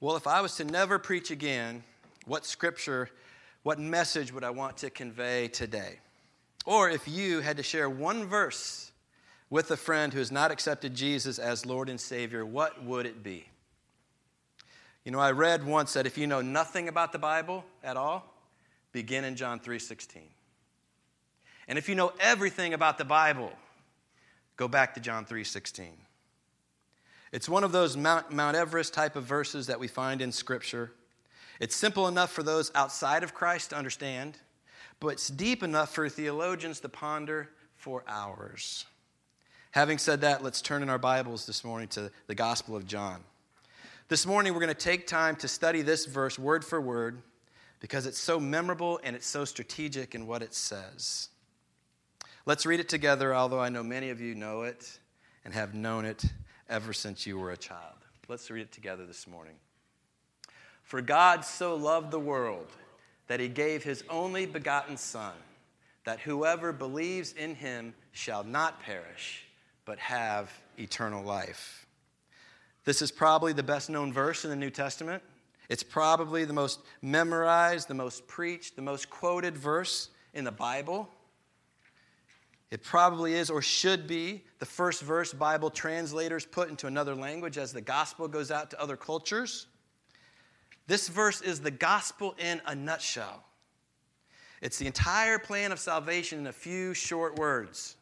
Well, if I was to never preach again, what scripture, what message would I want to convey today? Or if you had to share one verse with a friend who has not accepted Jesus as Lord and Savior, what would it be? You know, I read once that if you know nothing about the Bible at all, begin in John 3:16. And if you know everything about the Bible, go back to John 3:16. It's one of those Mount, Mount Everest type of verses that we find in Scripture. It's simple enough for those outside of Christ to understand, but it's deep enough for theologians to ponder for hours. Having said that, let's turn in our Bibles this morning to the Gospel of John. This morning, we're going to take time to study this verse word for word because it's so memorable and it's so strategic in what it says. Let's read it together, although I know many of you know it and have known it ever since you were a child. Let's read it together this morning. For God so loved the world that he gave his only begotten Son, that whoever believes in him shall not perish, but have eternal life. This is probably the best known verse in the New Testament. It's probably the most memorized, the most preached, the most quoted verse in the Bible. It probably is or should be the first verse Bible translators put into another language as the gospel goes out to other cultures. This verse is the gospel in a nutshell. It's the entire plan of salvation in a few short words.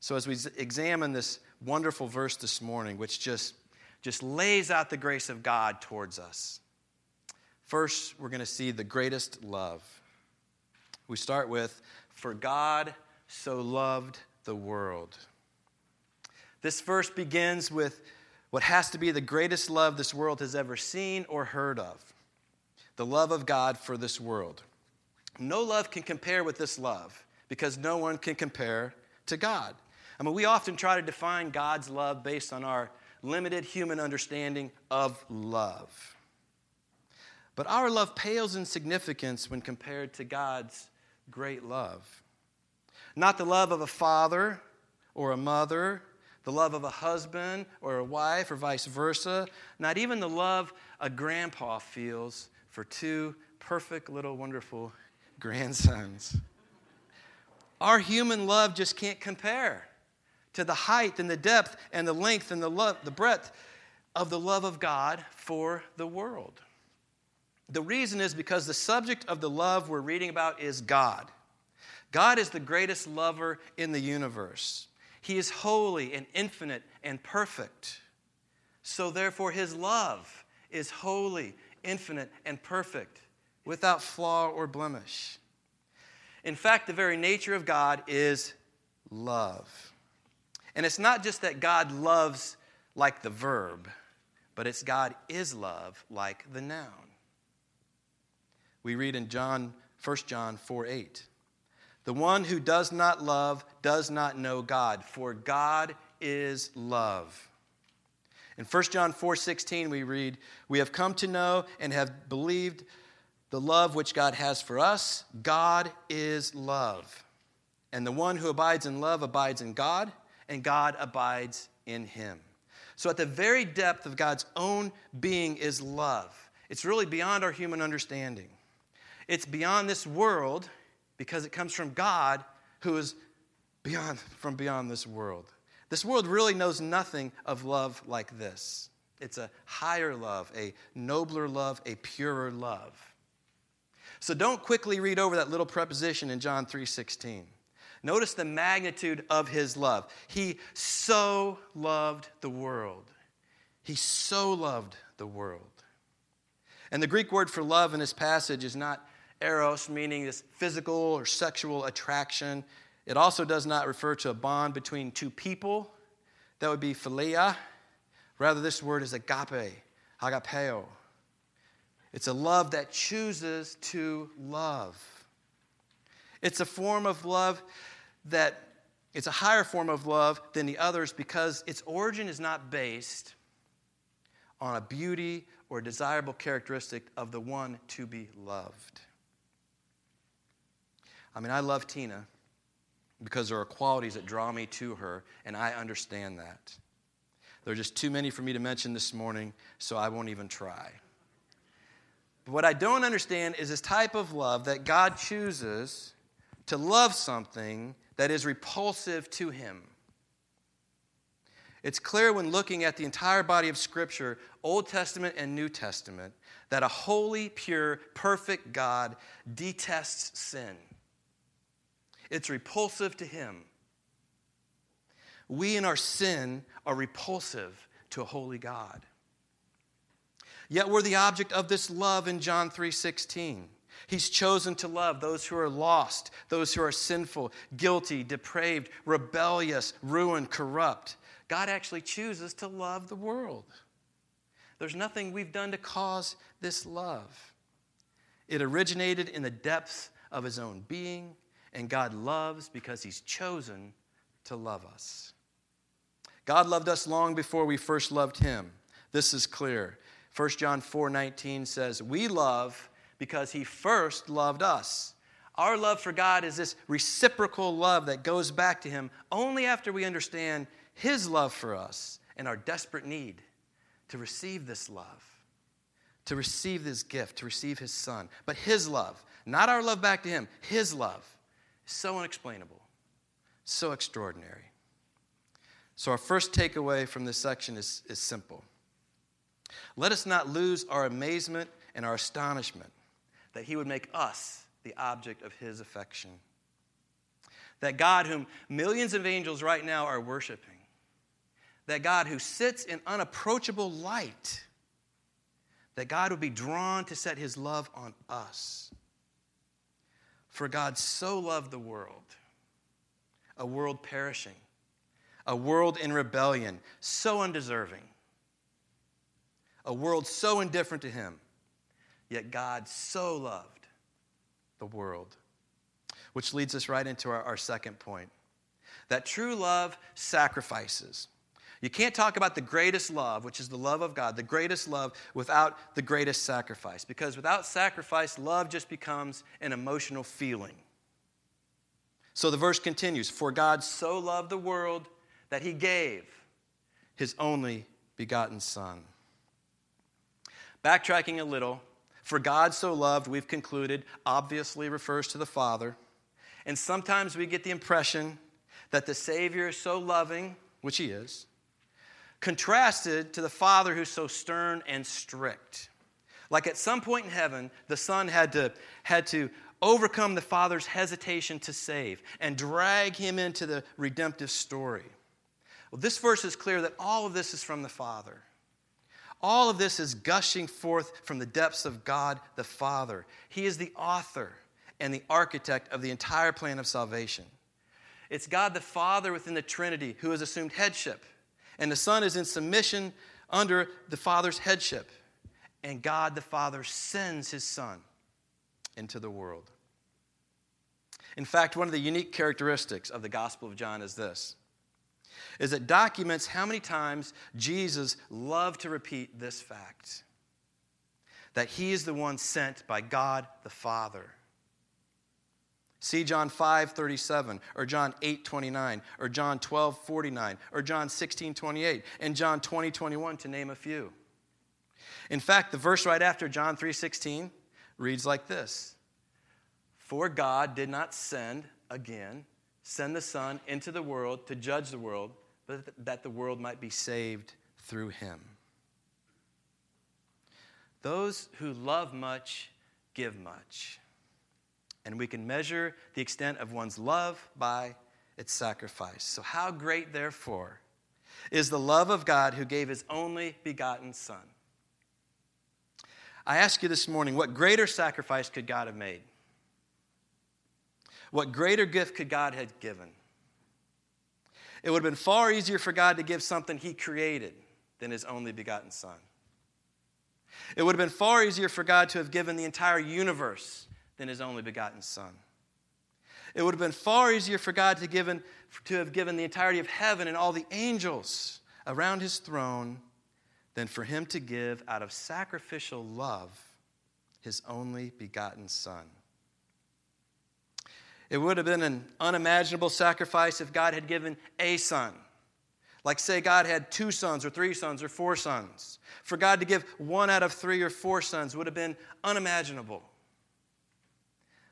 So, as we examine this wonderful verse this morning, which just, just lays out the grace of God towards us, first we're going to see the greatest love. We start with, For God so loved the world. This verse begins with what has to be the greatest love this world has ever seen or heard of the love of God for this world. No love can compare with this love because no one can compare to God. I mean, we often try to define God's love based on our limited human understanding of love. But our love pales in significance when compared to God's great love. Not the love of a father or a mother, the love of a husband or a wife, or vice versa. Not even the love a grandpa feels for two perfect little wonderful grandsons. Our human love just can't compare to the height and the depth and the length and the, love, the breadth of the love of God for the world. The reason is because the subject of the love we're reading about is God. God is the greatest lover in the universe. He is holy and infinite and perfect. So, therefore, his love is holy, infinite, and perfect, without flaw or blemish. In fact, the very nature of God is love. And it's not just that God loves like the verb, but it's God is love like the noun. We read in John, 1 John 4 8. The one who does not love does not know God, for God is love. In 1 John 4:16 we read, "We have come to know and have believed the love which God has for us. God is love. And the one who abides in love abides in God, and God abides in him." So at the very depth of God's own being is love. It's really beyond our human understanding. It's beyond this world because it comes from God who is beyond from beyond this world. This world really knows nothing of love like this. It's a higher love, a nobler love, a purer love. So don't quickly read over that little preposition in John 3:16. Notice the magnitude of his love. He so loved the world. He so loved the world. And the Greek word for love in this passage is not eros, meaning this physical or sexual attraction. It also does not refer to a bond between two people. That would be philia. Rather, this word is agape, agapeo. It's a love that chooses to love. It's a form of love that it's a higher form of love than the others because its origin is not based on a beauty or desirable characteristic of the one to be loved. I mean, I love Tina because there are qualities that draw me to her, and I understand that. There are just too many for me to mention this morning, so I won't even try. But what I don't understand is this type of love that God chooses to love something that is repulsive to Him. It's clear when looking at the entire body of Scripture, Old Testament and New Testament, that a holy, pure, perfect God detests sin. It's repulsive to Him. We in our sin are repulsive to a holy God. Yet we're the object of this love in John 3:16. He's chosen to love those who are lost, those who are sinful, guilty, depraved, rebellious, ruined, corrupt. God actually chooses to love the world. There's nothing we've done to cause this love. It originated in the depths of his own being, and God loves because he's chosen to love us. God loved us long before we first loved him. This is clear. 1 John 4:19 says, "We love because he first loved us." Our love for God is this reciprocal love that goes back to him only after we understand his love for us and our desperate need to receive this love, to receive this gift, to receive his son. But his love, not our love back to him, his love, so unexplainable, so extraordinary. So, our first takeaway from this section is, is simple. Let us not lose our amazement and our astonishment that he would make us the object of his affection. That God, whom millions of angels right now are worshiping, that God who sits in unapproachable light, that God would be drawn to set his love on us. For God so loved the world, a world perishing, a world in rebellion, so undeserving, a world so indifferent to him, yet God so loved the world. Which leads us right into our, our second point that true love sacrifices. You can't talk about the greatest love, which is the love of God, the greatest love, without the greatest sacrifice. Because without sacrifice, love just becomes an emotional feeling. So the verse continues For God so loved the world that he gave his only begotten Son. Backtracking a little, for God so loved, we've concluded, obviously refers to the Father. And sometimes we get the impression that the Savior is so loving, which he is, contrasted to the Father who's so stern and strict. Like at some point in heaven, the Son had to, had to overcome the Father's hesitation to save and drag him into the redemptive story. Well, this verse is clear that all of this is from the Father. All of this is gushing forth from the depths of God the Father. He is the author and the architect of the entire plan of salvation. It's God the Father within the Trinity who has assumed headship and the Son is in submission under the Father's headship. And God the Father sends his Son into the world. In fact, one of the unique characteristics of the Gospel of John is this is it documents how many times Jesus loved to repeat this fact that he is the one sent by God the Father See John 5 37, or John 8 29, or John 12 49, or John 16 28, and John 20 21, to name a few. In fact, the verse right after John 3 16 reads like this For God did not send, again, send the Son into the world to judge the world, but that the world might be saved through him. Those who love much give much and we can measure the extent of one's love by its sacrifice. So, how great, therefore, is the love of God who gave his only begotten Son? I ask you this morning what greater sacrifice could God have made? What greater gift could God have given? It would have been far easier for God to give something he created than his only begotten Son. It would have been far easier for God to have given the entire universe than his only begotten Son. It would have been far easier for God to, given, to have given the entirety of heaven and all the angels around his throne than for him to give out of sacrificial love his only begotten Son. It would have been an unimaginable sacrifice if God had given a son, Like, say, God had two sons or three sons or four sons. For God to give one out of three or four sons would have been unimaginable.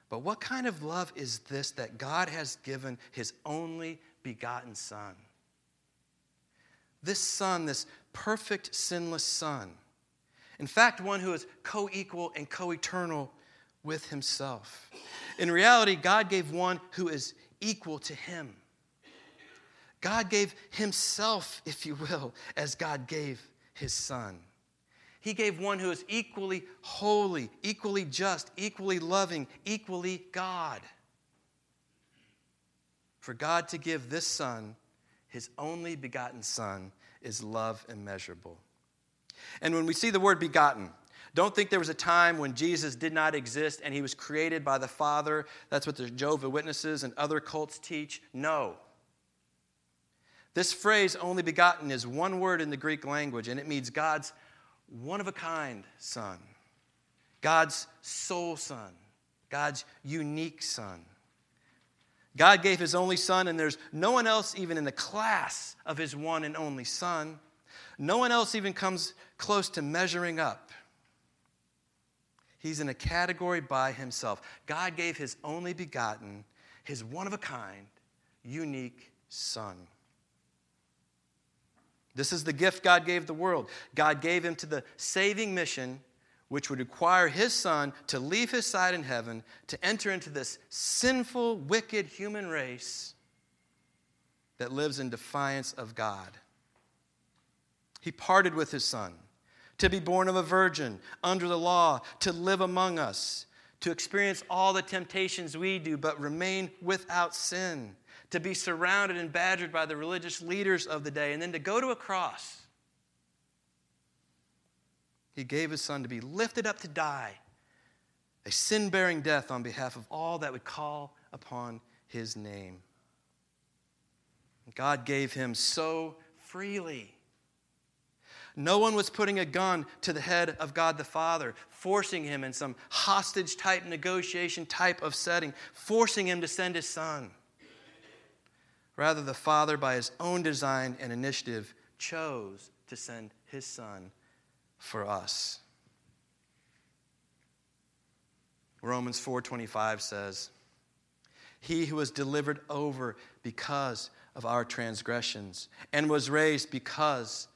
But what kind of love is this that God has given his only begotten Son? This Son, this perfect, sinless Son, in fact, one who is co equal and co eternal with himself. In reality, God gave one who is equal to him. God gave himself, if you will, as God gave his son. He gave one who is equally holy, equally just, equally loving, equally God. For God to give this son, his only begotten son, is love immeasurable. And when we see the word begotten, don't think there was a time when Jesus did not exist and he was created by the Father. That's what the Jehovah Witnesses and other cults teach. No. This phrase, only begotten, is one word in the Greek language, and it means God's one of a kind son, God's sole son, God's unique son. God gave his only son, and there's no one else even in the class of his one and only son. No one else even comes close to measuring up. He's in a category by himself. God gave his only begotten, his one of a kind, unique son. This is the gift God gave the world. God gave him to the saving mission, which would require his son to leave his side in heaven, to enter into this sinful, wicked human race that lives in defiance of God. He parted with his son to be born of a virgin under the law, to live among us, to experience all the temptations we do, but remain without sin to be surrounded and badgered by the religious leaders of the day, and then to go to a cross. He gave his son to be lifted up to die, a sin bearing death on behalf of all that would call upon his name. God gave him so freely. No one was putting a gun to the head of God the Father, forcing him in some hostage type negotiation type of setting, forcing him to send his son. Rather, the Father, by his own design and initiative, chose to send his Son for us. Romans 4:25 says, "He who was delivered over because of our transgressions and was raised because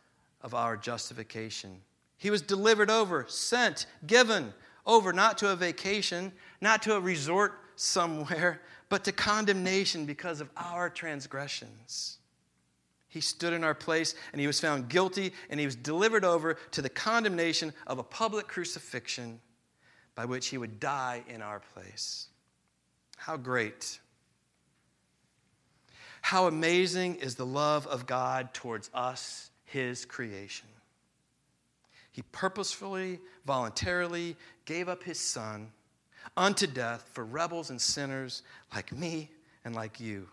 of our justification. He was delivered over, sent, given over not to a vacation, not to a resort somewhere, but to condemnation because of our transgressions. He stood in our place and he was found guilty and he was delivered over to the condemnation of a public crucifixion by which he would die in our place. How great! How amazing is the love of God towards us, his creation. He purposefully, voluntarily gave up his son unto death for rebels and sinners like me and like you,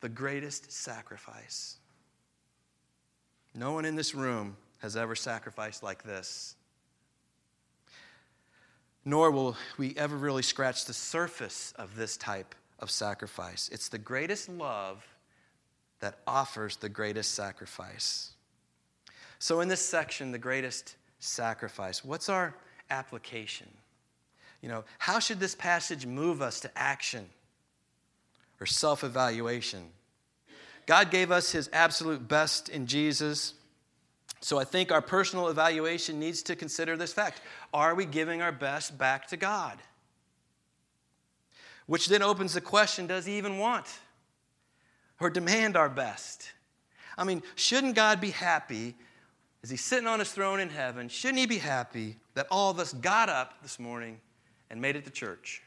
the greatest sacrifice. No one in this room has ever sacrificed like this. Nor will we ever really scratch the surface of this type of sacrifice. It's the greatest love that offers the greatest sacrifice. So, in this section, the greatest sacrifice, what's our application? You know, how should this passage move us to action or self evaluation? God gave us his absolute best in Jesus. So I think our personal evaluation needs to consider this fact Are we giving our best back to God? Which then opens the question Does he even want or demand our best? I mean, shouldn't God be happy as he's sitting on his throne in heaven? Shouldn't he be happy that all of us got up this morning and made it to church.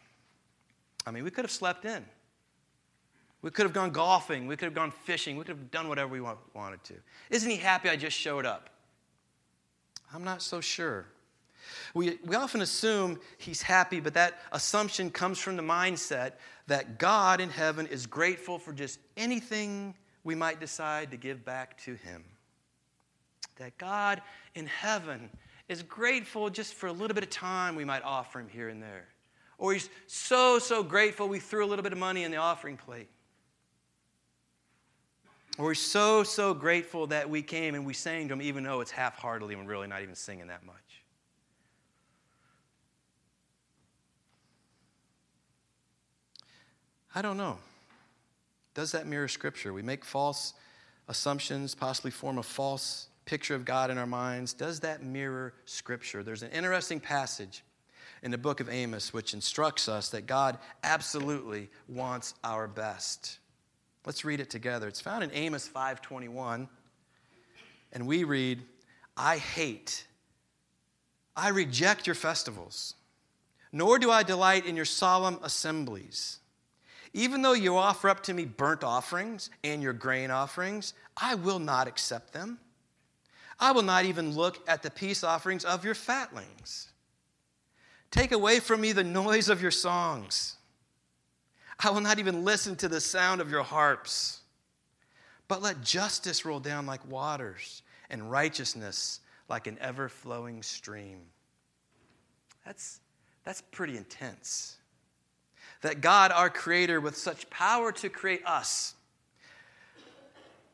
I mean, we could have slept in. We could have gone golfing. We could have gone fishing. We could have done whatever we wanted to. Isn't he happy I just showed up? I'm not so sure. We, we often assume he's happy, but that assumption comes from the mindset that God in heaven is grateful for just anything we might decide to give back to him. That God in heaven is grateful just for a little bit of time we might offer him here and there. Or he's so, so grateful we threw a little bit of money in the offering plate. We're so, so grateful that we came and we sang to Him, even though it's half heartedly and really not even singing that much. I don't know. Does that mirror Scripture? We make false assumptions, possibly form a false picture of God in our minds. Does that mirror Scripture? There's an interesting passage in the book of Amos which instructs us that God absolutely wants our best. Let's read it together. It's found in Amos 5:21. And we read, "I hate I reject your festivals, nor do I delight in your solemn assemblies." Even though you offer up to me burnt offerings and your grain offerings, I will not accept them. I will not even look at the peace offerings of your fatlings. Take away from me the noise of your songs. I will not even listen to the sound of your harps. But let justice roll down like waters and righteousness like an ever flowing stream. That's, that's pretty intense that God, our Creator, with such power to create us,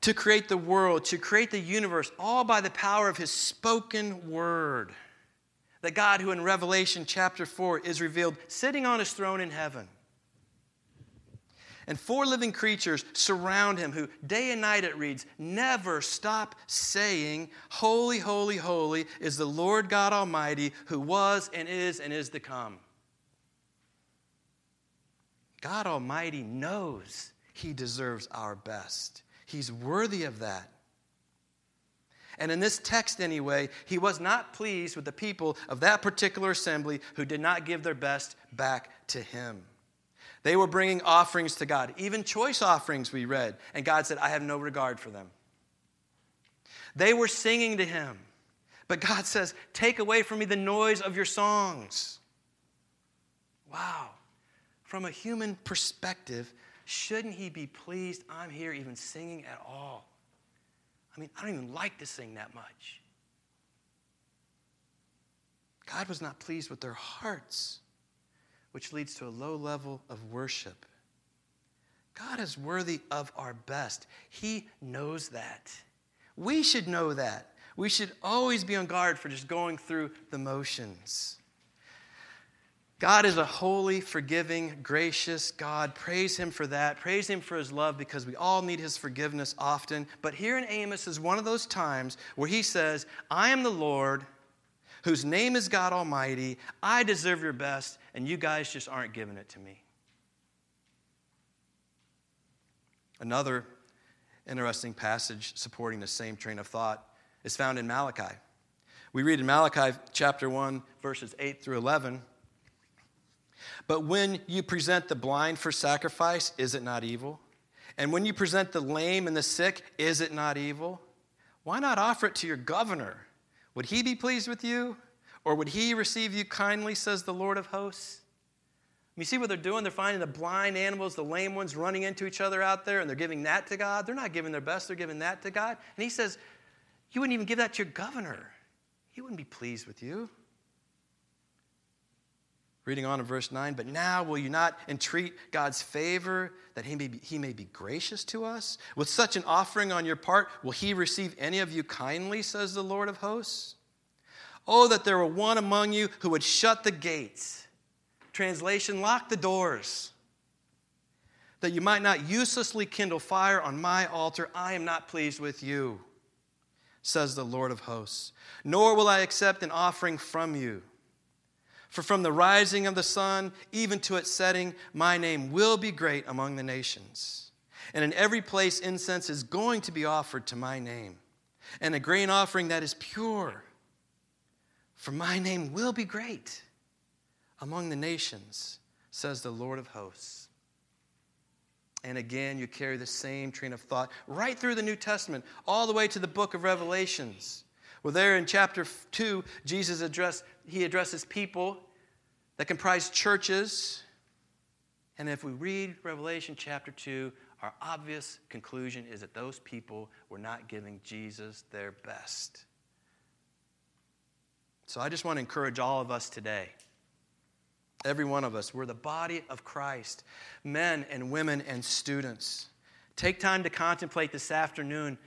to create the world, to create the universe, all by the power of His spoken word. That God, who in Revelation chapter 4 is revealed sitting on His throne in heaven. And four living creatures surround him, who day and night, it reads, never stop saying, Holy, holy, holy is the Lord God Almighty, who was and is and is to come. God Almighty knows He deserves our best. He's worthy of that. And in this text, anyway, he was not pleased with the people of that particular assembly who did not give their best back to him. They were bringing offerings to God, even choice offerings, we read, and God said, I have no regard for them. They were singing to him, but God says, Take away from me the noise of your songs. Wow from a human perspective, shouldn't he be pleased I'm here even singing at all? I mean, I don't even like to sing that much. God was not pleased with their hearts, which leads to a low level of worship. God is worthy of our best. He knows that. We should know that. We should always be on guard for just going through the motions. God is a holy, forgiving, gracious God. Praise Him for that. Praise Him for His love because we all need His forgiveness often. But here in Amos is one of those times where He says, I am the Lord whose name is God Almighty. I deserve your best, and you guys just aren't giving it to me. Another interesting passage supporting the same train of thought is found in Malachi. We read in Malachi chapter 1, verses 8 through 11. But when you present the blind for sacrifice, is it not evil? And when you present the lame and the sick, is it not evil? Why not offer it to your governor? Would he be pleased with you? Or would he receive you kindly, says the Lord of hosts? You see what they're doing? They're finding the blind animals, the lame ones running into each other out there, and they're giving that to God. They're not giving their best, they're giving that to God. And he says, You wouldn't even give that to your governor. He wouldn't be pleased with you. Reading on in verse 9, but now will you not entreat God's favor that he may, be, he may be gracious to us? With such an offering on your part, will he receive any of you kindly, says the Lord of hosts? Oh, that there were one among you who would shut the gates. Translation, lock the doors. That you might not uselessly kindle fire on my altar. I am not pleased with you, says the Lord of hosts. Nor will I accept an offering from you. For from the rising of the sun even to its setting, my name will be great among the nations. And in every place, incense is going to be offered to my name, and a grain offering that is pure. For my name will be great among the nations, says the Lord of hosts. And again, you carry the same train of thought right through the New Testament, all the way to the book of Revelations. Well, there in chapter 2, Jesus addressed, he addresses people that comprise churches. And if we read Revelation chapter 2, our obvious conclusion is that those people were not giving Jesus their best. So I just want to encourage all of us today. Every one of us, we're the body of Christ, men and women and students Take time to contemplate this afternoon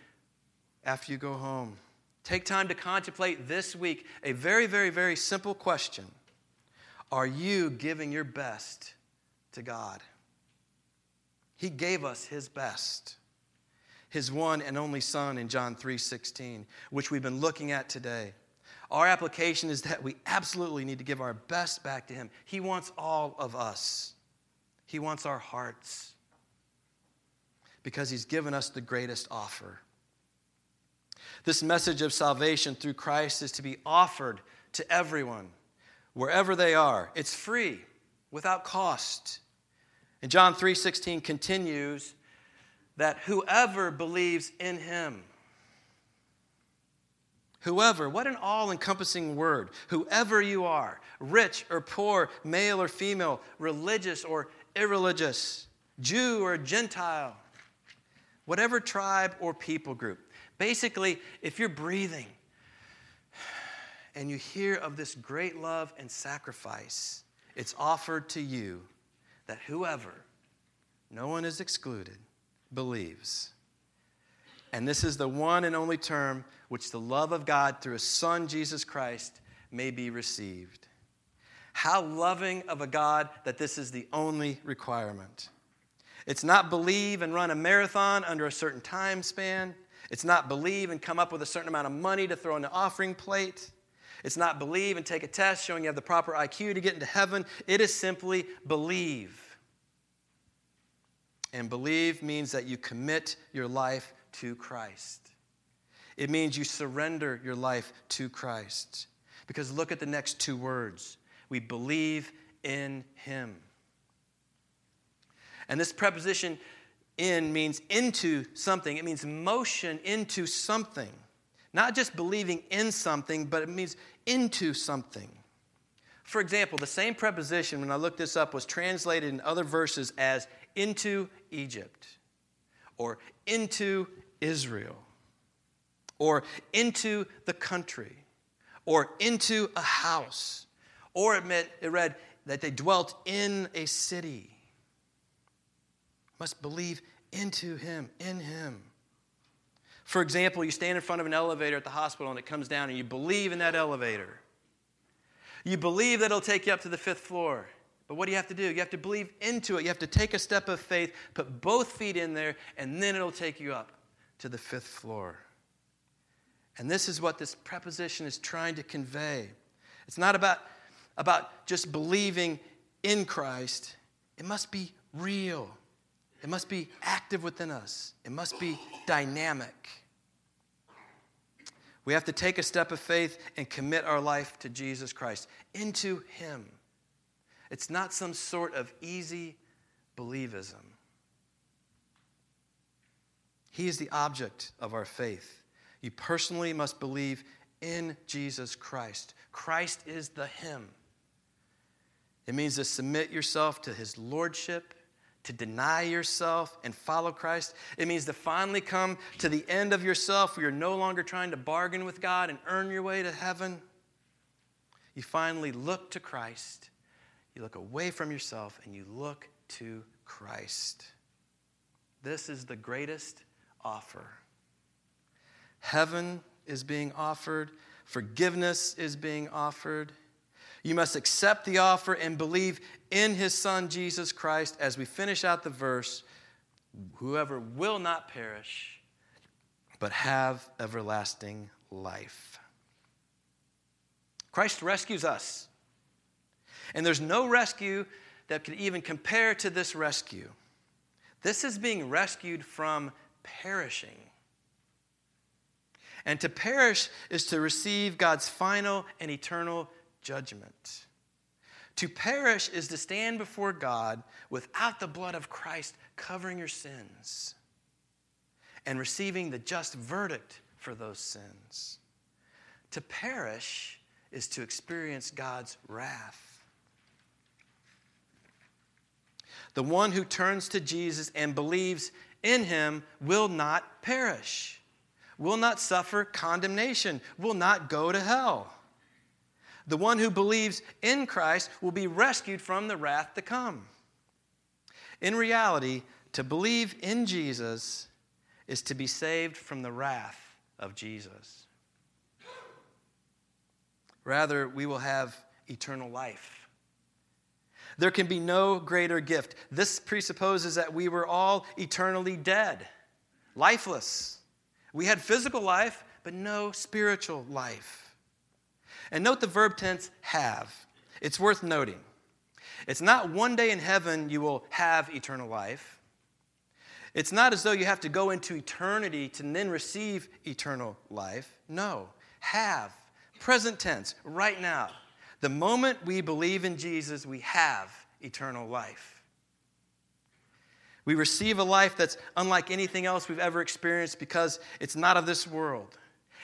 after you go home. Take time to contemplate this week a very, very, very simple question Are you giving your best to God? He gave us His best, His one and only Son in John 3 16, which we've been looking at today. Our application is that we absolutely need to give our best back to Him. He wants all of us, He wants our hearts because He's given us the greatest offer. This message of salvation through Christ is to be offered to everyone, wherever they are. It's free, without cost. And John 3:16 continues that whoever believes in him Whoever, what an all encompassing word. Whoever you are, rich or poor, male or female, religious or irreligious, Jew or Gentile, whatever tribe or people group. Basically, if you're breathing and you hear of this great love and sacrifice, it's offered to you that whoever, no one is excluded, believes. And this is the one and only term which the love of God through his Son, Jesus Christ, may be received. How loving of a God that this is the only requirement. It's not believe and run a marathon under a certain time span. It's not believe and come up with a certain amount of money to throw in the offering plate. It's not believe and take a test showing you have the proper IQ to get into heaven. It is simply believe. And believe means that you commit your life to Christ. It means you surrender your life to Christ. Because look at the next two words we believe in Him. And this preposition in means into something, it means motion into something. Not just believing in something, but it means into something. For example, the same preposition, when I looked this up, was translated in other verses as into Egypt, or into Israel, or into the country, or into a house, or it, meant, it read that they dwelt in a city must believe into Him, in Him. For example, you stand in front of an elevator at the hospital and it comes down, and you believe in that elevator. You believe that it'll take you up to the fifth floor. But what do you have to do? You have to believe into it. You have to take a step of faith, put both feet in there, and then it'll take you up to the fifth floor. And this is what this preposition is trying to convey. It's not about, about just believing in Christ, it must be real. It must be active within us, it must be dynamic. We have to take a step of faith and commit our life to Jesus Christ, into Him. It's not some sort of easy believism. He is the object of our faith. You personally must believe in Jesus Christ. Christ is the Him. It means to submit yourself to His Lordship to deny yourself and follow Christ. It means to finally come to the end of yourself where you're no longer trying to bargain with God and earn your way to heaven. You finally look to Christ. You look away from yourself and you look to Christ. This is the greatest offer. Heaven is being offered, forgiveness is being offered. You must accept the offer and believe in his son Jesus Christ as we finish out the verse whoever will not perish but have everlasting life. Christ rescues us. And there's no rescue that could even compare to this rescue. This is being rescued from perishing. And to perish is to receive God's final and eternal judgment. To perish is to stand before God without the blood of Christ covering your sins and receiving the just verdict for those sins. To perish is to experience God's wrath. The one who turns to Jesus and believes in him will not perish, will not suffer condemnation, will not go to hell. The one who believes in Christ will be rescued from the wrath to come. In reality, to believe in Jesus is to be saved from the wrath of Jesus. Rather, we will have eternal life. There can be no greater gift. This presupposes that we were all eternally dead, lifeless. We had physical life, but no spiritual life. And note the verb tense have. It's worth noting. It's not one day in heaven you will have eternal life. It's not as though you have to go into eternity to then receive eternal life. No, have. Present tense, right now. The moment we believe in Jesus, we have eternal life. We receive a life that's unlike anything else we've ever experienced because it's not of this world.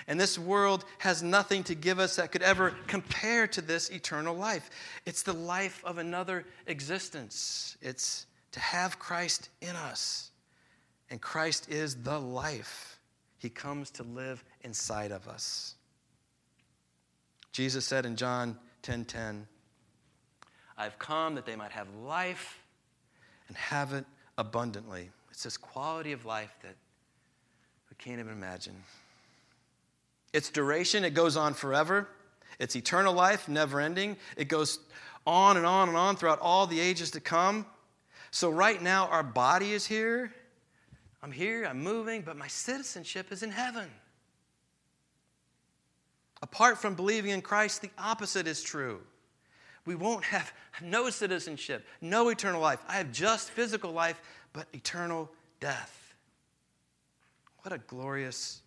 And this world has nothing to give us that could ever compare to this eternal life. It's the life of another existence. It's to have Christ in us. And Christ is the life. He comes to live inside of us. Jesus said in John 10:10, 10, 10, I've come that they might have life and have it abundantly. It's this quality of life that we can't even imagine. Its duration, it goes on forever. It's eternal life, never ending. It goes on and on and on throughout all the ages to come. So, right now, our body is here. I'm here, I'm moving, but my citizenship is in heaven. Apart from believing in Christ, the opposite is true. We won't have no citizenship, no eternal life. I have just physical life, but eternal death. What a glorious,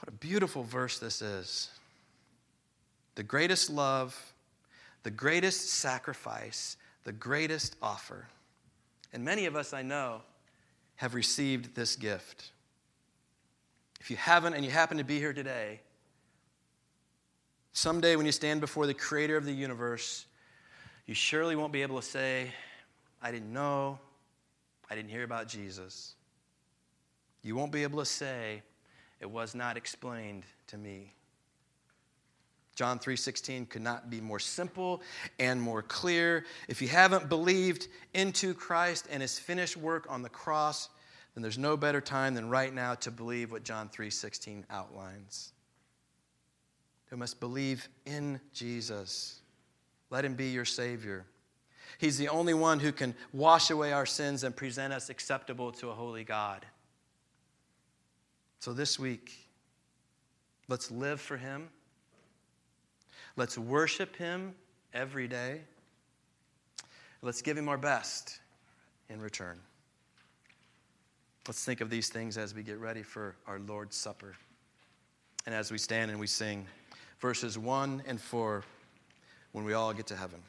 what a beautiful verse this is. The greatest love, the greatest sacrifice, the greatest offer. And many of us I know have received this gift. If you haven't and you happen to be here today, Someday, when you stand before the creator of the universe, you surely won't be able to say, I didn't know, I didn't hear about Jesus. You won't be able to say, it was not explained to me. John 3:16 could not be more simple and more clear. If you haven't believed into Christ and his finished work on the cross, then there's no better time than right now to believe what John 3:16 outlines who must believe in Jesus. Let him be your Savior. He's the only one who can wash away our sins and present us acceptable to a holy God. So this week, let's live for him. Let's worship him every day. Let's give him our best in return. Let's think of these things as we get ready for our Lord's Supper and as we stand and we sing verses 1 and 4 when we all get to heaven.